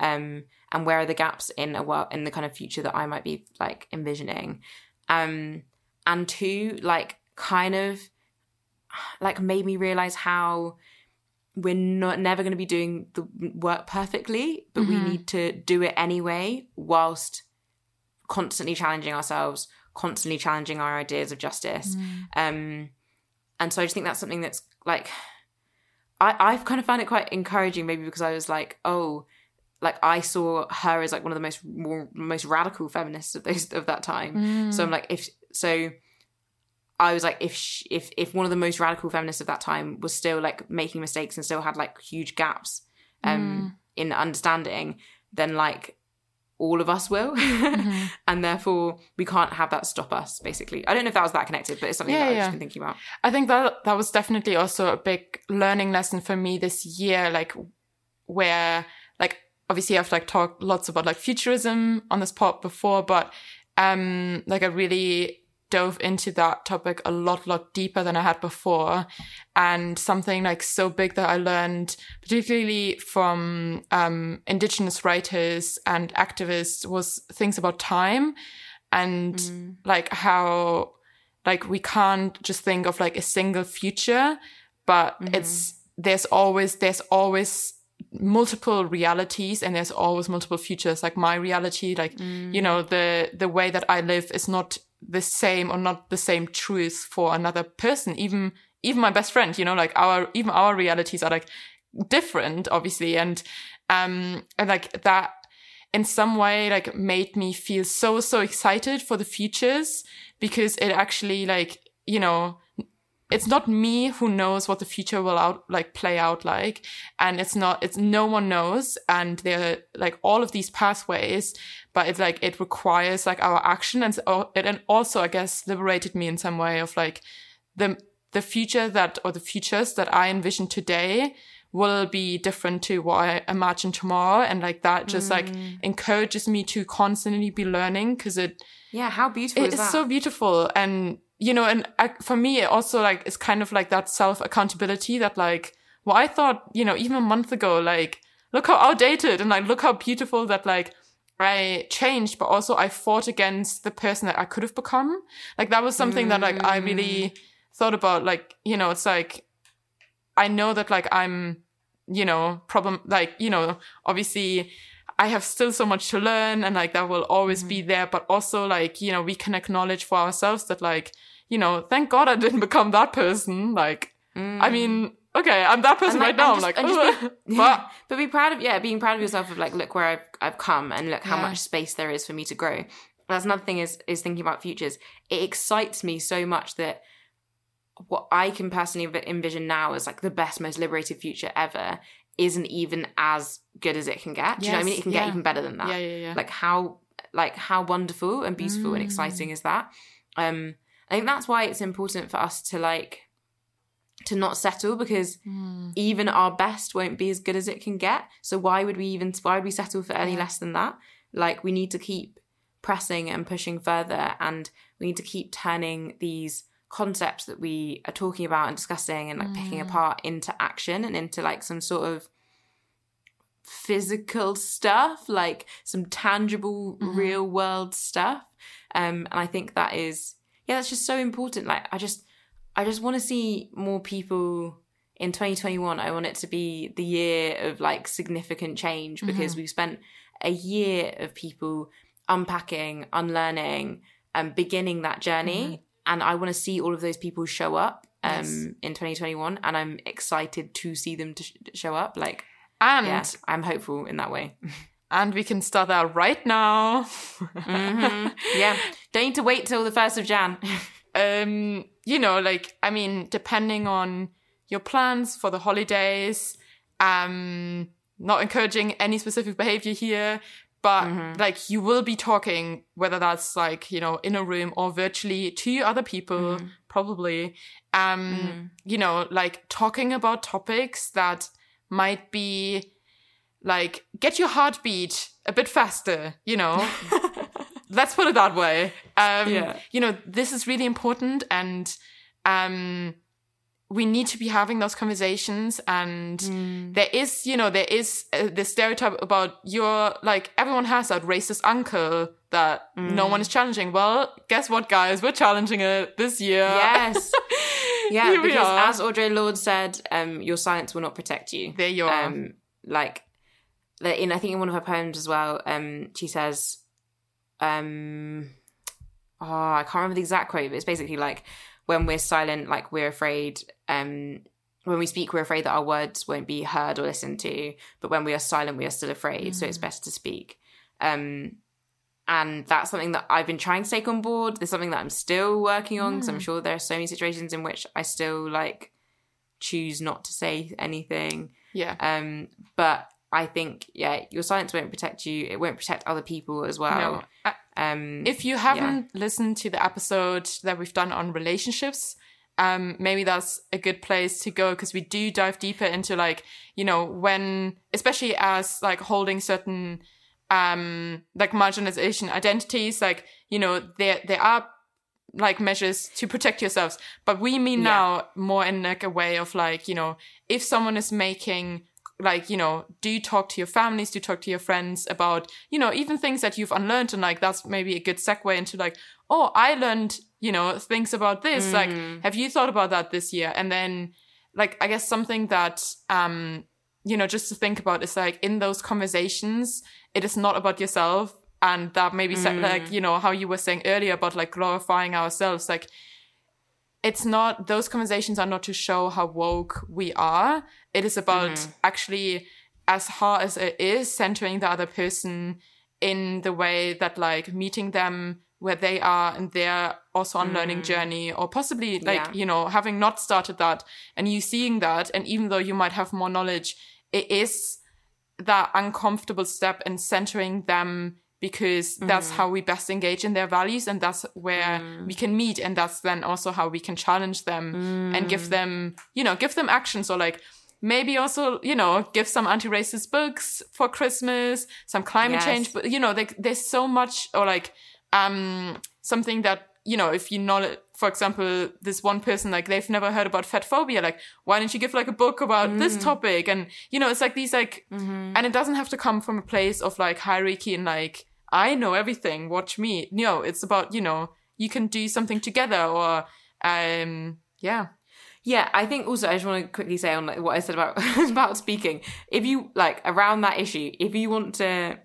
Um and where are the gaps in a world in the kind of future that I might be like envisioning? Um and two like kind of like made me realize how we're not never going to be doing the work perfectly but we need to do it anyway whilst constantly challenging ourselves constantly challenging our ideas of justice. Um and so i just think that's something that's like i i've kind of found it quite encouraging maybe because i was like oh like i saw her as like one of the most more, most radical feminists of those of that time. So i'm like if so I was like, if sh if if one of the most radical feminists of that time was still like making mistakes and still had like huge gaps um in understanding, then like all of us will, and therefore we can't have that stop us. Basically, I don't know if that was that connected, but it's something Yeah, that I've just been thinking about. I think that that was definitely also a big learning lesson for me this year, like where like obviously I've like talked lots about like futurism on this pod before, but um like I really dove into that topic a lot, lot deeper than I had before. And something like so big that I learned, particularly from um indigenous writers and activists, was things about time and mm. like how like we can't just think of like a single future but mm-hmm. it's there's always there's always multiple realities and there's always multiple futures. Like my reality like you mm. know the the way that i live is not the same or not the same truth for another person even even my best friend you know like our even our realities are like different obviously and um and like that in some way like made me feel so so excited for the futures because it actually like you know it's not me who knows what the future will out like play out like and it's not it's no one knows and there are like all of these pathways but it's like it requires like our action and so it and also i guess liberated me in some way of like the the future that or the futures that i envision today will be different to what I imagine tomorrow. And like that just like mm. encourages me to constantly be learning because it, Yeah, how beautiful it is is so beautiful. And, you know, and I, for me, it also like, it's kind of like that self accountability that like, well, I thought, you know, even a month ago, like, look how outdated and like, look how beautiful that like, I changed, but also I fought against the person that I could have become. Like that was something that like I really mm. thought about. Like, you know, it's like, I know that like I'm, you know, problem, like, you know, obviously I have still so much to learn and like that will always be mm-hmm. there. But also like, you know, we can acknowledge for ourselves that like, you know, thank God I didn't become that person. Like, I mean, okay, I'm that person like, right now. I'm just- like, "Ugh." but but be proud of yeah, being proud of yourself of like, look where I've I've come and look how Yeah. much space there is for me to grow. That's another thing is is thinking about futures. It excites me so much that what I can personally envision now as like the best, most liberated future ever isn't even as good as it can get. Do you know what I mean? It can yeah. get even better than that. yeah, yeah, yeah. Like how like how wonderful and beautiful and exciting Mm. is that? Um I think that's why it's important for us to like to not settle because Mm. even our best won't be as good as it can get. So why would we even why would we settle for any Yeah. less than that? Like we need to keep pressing and pushing further and we need to keep turning these concepts that we are talking about and discussing and like picking Mm. apart into action and into like some sort of physical stuff, like some tangible Mhm. real world stuff. Um and I think that is yeah, that's just so important. Like I just I just want to see more people in 2021. I want it to be the year of like significant change because we've spent a year of people unpacking, unlearning, and beginning that journey. And I want to see all of those people show up um, Yes. in 2021. And I'm excited to see them to sh- show up. Like, and yeah, I'm hopeful in that way. and we can start that right now. Mhm. Yeah. Don't need to wait till the 1st of Jan. um, you know, like I mean, depending on your plans for the holidays, um, not encouraging any specific behavior here, but Mm-hmm. like you will be talking, whether that's like, you know, in a room or virtually to other people, Mm-hmm. probably. Um, you know, like talking about topics that might be like get your heartbeat a bit faster, you know. Let's put it that way. Um, Yeah. you know, this is really important and um we need to be having those conversations and Mm. there is you know there is uh, the stereotype about your like everyone has that racist uncle that no Mm. one is challenging well guess what guys we're challenging it this year Yes. Yeah, because are. as Audre Lorde said, um, your silence will not protect you. there you are Um, like, the- in I think in one of her poems as well, um, she says, um, oh, I can't remember the exact quote, but it's basically like, when we're silent, like we're afraid, um, when we speak, we're afraid that our words won't be heard or listened to. But when we are silent, we are still afraid. So it's Mm. best to speak. Um, and that's something that I've been trying to take on board. There's something that I'm still working on because I'm Mm. sure there are so many situations in which I still like choose not to say anything. yeah Um, but I think yeah, your silence won't protect you. It won't protect other people as well. no. Um, if you haven't listened to the episode that we've done on relationships um maybe that's a good place to go because we do dive deeper into like you know when especially as like holding certain um like marginalization identities like you know there there are like measures to protect yourselves but we mean Yeah. now more in like a way of like you know if someone is making like you know do you talk to your families do you talk to your friends about you know even things that you've unlearned and like that's maybe a good segue into like oh i learned you know things about this like Mm. have you thought about that this year and then like i guess something that um you know just to think about is like in those conversations it is not about yourself and that maybe Mm. like you know how you were saying earlier about like glorifying ourselves like it's not those conversations are not to show how woke we are it is about Mm-hmm. actually as hard as it is centering the other person in the way that like meeting them where they are and their also on learning journey or possibly like Mm. Yeah. you know having not started that and you seeing that and even though you might have more knowledge it is that uncomfortable step in centering them because that's Mm-hmm. how we best engage in their values and that's where Mm. we can meet and that's then also how we can challenge them and Mm. give them you know give them actions or like maybe also you know give some anti-racist books for christmas some climate Yes. change but you know like there's so much or like um something that you know if you know for example this one person like they've never heard about fat phobia like why don't you give like a book about this Mm. topic and you know it's like these like Mm-hmm. and it doesn't have to come from a place of like hierarchy and like i know everything watch me no it's about you know you can do something together or um yeah Yeah, I think also I just want to quickly say on like what I said about about speaking. If you like around that issue, if you want to,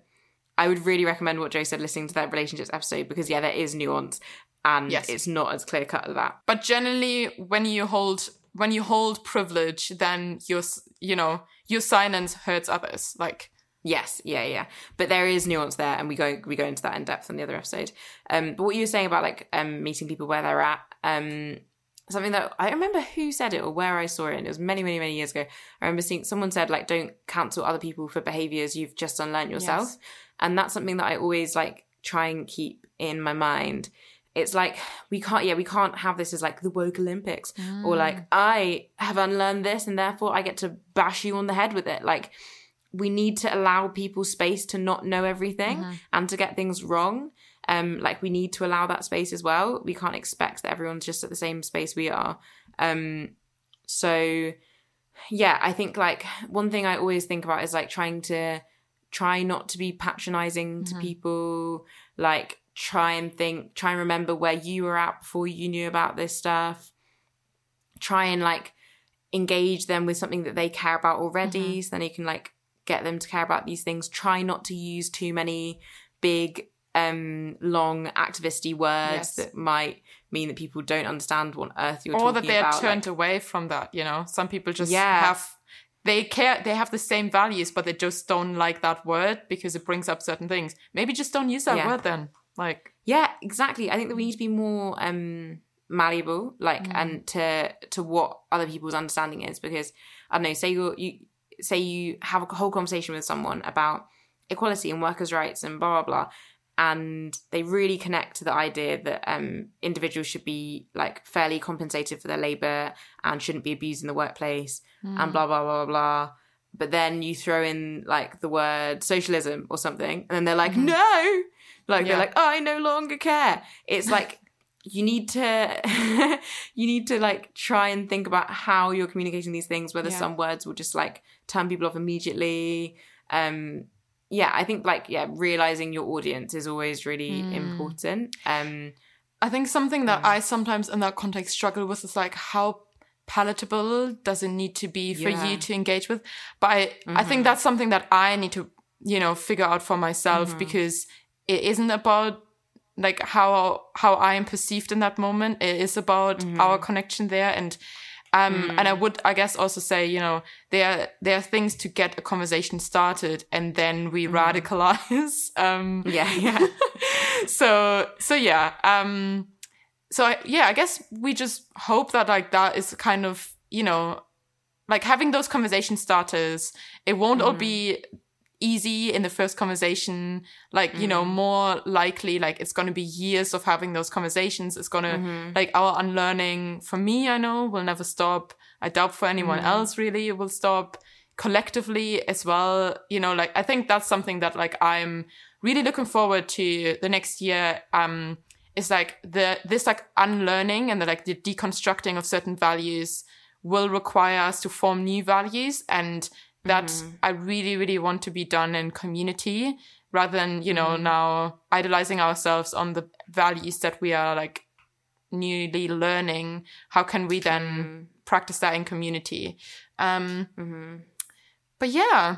I would really recommend what Joe said listening to that relationships episode because yeah, there is nuance and Yes. it's not as clear cut as that. but generally when you hold when you hold privilege then your you know your silence hurts others like Yes, yeah, yeah. But there is nuance there, and we go we go into that in depth on the other episode. Um, but what you were saying about like um meeting people where they're at, um, something that I remember who said it or where I saw it. And it was many, many, many years ago. I remember seeing someone said like, don't cancel other people for behaviors you've just unlearned yourself, Yes. and that's something that I always like try and keep in my mind. It's like we can't, yeah, we can't have this as like the woke Olympics or like I have unlearned this and therefore I get to bash you on the head with it. Like we need to allow people space to not know everything and to get things wrong. Um, like we need to allow that space as well. We can't expect that everyone's just at the same space we are. Um, so yeah, I think like one thing I always think about is like trying to try not to be patronizing to people, like try and think, try and remember where you were at before you knew about this stuff. Try and like engage them with something that they care about already, so then you can like get them to care about these things. Try not to use too many big, um, long activisty words Yes. that might mean that people don't understand what on earth you're or talking that they're about. turned like- away from that you know some people just Yeah. have they care they have the same values but they just don't like that word because it brings up certain things maybe just don't use that Yeah. word then like Yeah, exactly. I think that we need to be more um malleable, like, Mm. and to to what other people's understanding is, because I don't know. Say you're you say you have a whole conversation with someone about equality and workers' rights and blah blah blah, and they really connect to the idea that um, individuals should be like fairly compensated for their labor and shouldn't be abused in the workplace and blah blah blah blah blah. But then you throw in like the word socialism or something, and then they're like, no, like Yeah. they're like, I no longer care. It's like you need to you need to like try and think about how you're communicating these things whether Yeah. some words will just like turn people off immediately um yeah i think like yeah realizing your audience is always really Hmm. important um I think something that I sometimes in that context struggle with is like how palatable does it need to be for Yeah. Mm-hmm. you to engage with? But I, I think that's something that I need to, you know, figure out for myself Mm-hmm. because it isn't about like how how I am perceived in that moment. It is about Mm-hmm. our connection there and um Mm. and I would I guess also say, you know, there there are things to get a conversation started and then we Mm-hmm. radicalize. Um yeah yeah so so yeah um so I, yeah i guess we just hope that like that is kind of you know like having those conversation starters it won't all be easy in the first conversation. Like you know mm. more likely like it's going to be years of having those conversations. It's going to mm-hmm. like our unlearning for me i know will never stop. I doubt for anyone mm. else really it will stop. Collectively as well you know like i think that's something that like i'm really looking forward to the next year um is like the this like unlearning and the like the deconstructing of certain values will require us to form new values and that I really really want to be done in community rather than you know now idolizing ourselves on the values that we are like newly learning. How can we then practice that in community? Um but yeah.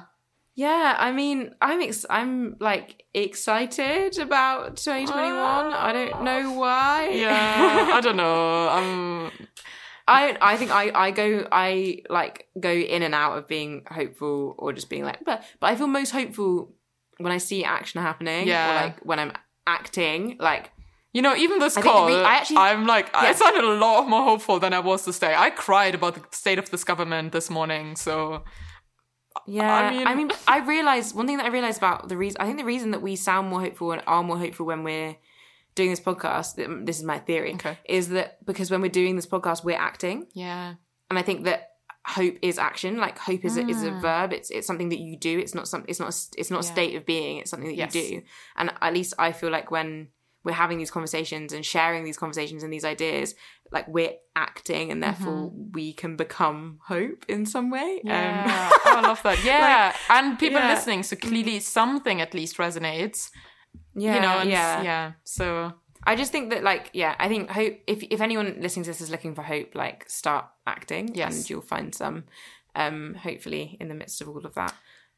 Yeah i mean i'm ex- i'm like excited about 2021 i don't know why. Yeah i don't know. Um I I think I I go I like go in and out of being hopeful or just being like but but I feel most hopeful when I see action happening Yeah. or like when I'm acting like You know, even this I call, we- I actually- I'm like, I Yeah. sounded a lot more hopeful than I was this day. I cried about the state of this government this morning, so yeah I mean, I mean- mean I, realized one thing that I realized about the reason I think the reason that we sound more hopeful and are more hopeful when we're doing this podcast this is my theory Okay. is that because when we're doing this podcast we're acting yeah, and I think that hope is action. Like hope is a, is a verb. It's it's something that you do. It's not some. It's not. A, it's not a Yeah. state of being. It's something that Yes. you do. And at least I feel like when we're having these conversations and sharing these conversations and these ideas, like we're acting, and therefore we can become hope in some way. Mm-hmm. yeah. Um, oh, I love that. Yeah, and people yeah. listening, so clearly something at least resonates. Yeah, you know, yeah, yeah. So I just think that, like, yeah, I think hope. If if anyone listening to this is looking for hope, like, start acting, Yes. and you'll find some. Um, hopefully, in the midst of all of that.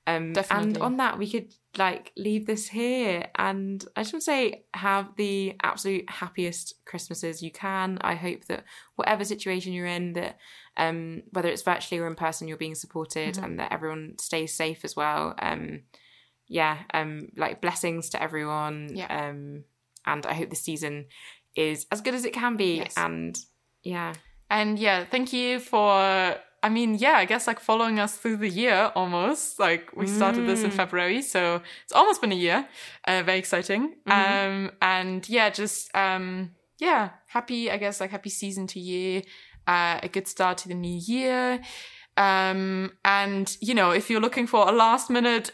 Um, and on that, we could like leave this here, and I just want to say, have the absolute happiest Christmases you can. I hope that whatever situation you're in, that um, whether it's virtually or in person, you're being supported, Mm-hmm. and that everyone stays safe as well. Um, yeah, um, like blessings to everyone. Yeah. Um, and I hope this season is as good as it can be. Yes. And yeah, and yeah, thank you for. I mean, yeah, I guess like following us through the year almost. Like we started this in Mm. February, so it's almost been a year. Uh, very exciting. Mm-hmm. Um, and yeah, just um, yeah, happy. I guess like happy season to you. Uh, a good start to the new year. Um, and you know, if you're looking for a last minute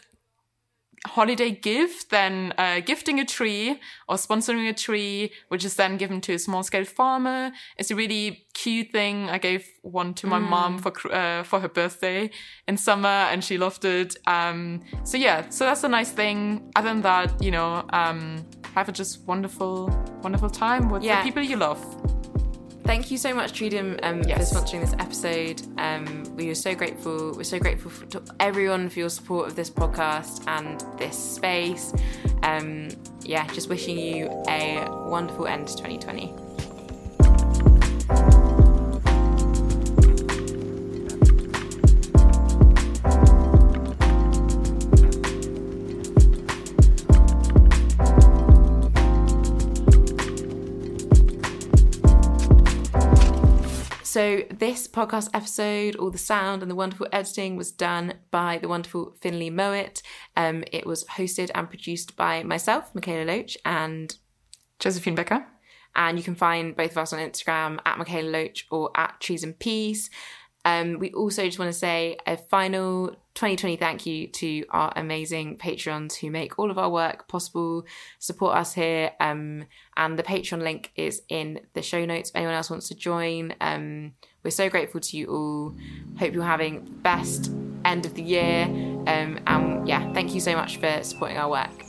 holiday gift, then uh, gifting a tree or sponsoring a tree, which is then given to a small scale farmer, is a really cute thing. I gave one to my mom for uh, for her birthday in summer, and she loved it. Um, so yeah, so that's a nice thing. Other than that, you know, um, have a just wonderful, wonderful time with Yeah. the people you love. Thank you so much, Treedom, um, Yes. for sponsoring this episode. Um, we are so grateful. We're so grateful for, to everyone for your support of this podcast and this space. Um, yeah, just wishing you a wonderful end to 2020. So this podcast episode, all the sound and the wonderful editing was done by the wonderful Finlay Mowat. Um, it was hosted and produced by myself, Mikaela Loach, and Josephine Becker. And you can find both of us on Instagram at Mikaela Loach or at Trees and Peace. Um, we also just want to say a final 2020 thank you to our amazing patrons who make all of our work possible, support us here. Um, and the Patreon link is in the show notes if anyone else wants to join. Um, we're so grateful to you all. Hope you're having the best end of the year. Um, and yeah, thank you so much for supporting our work.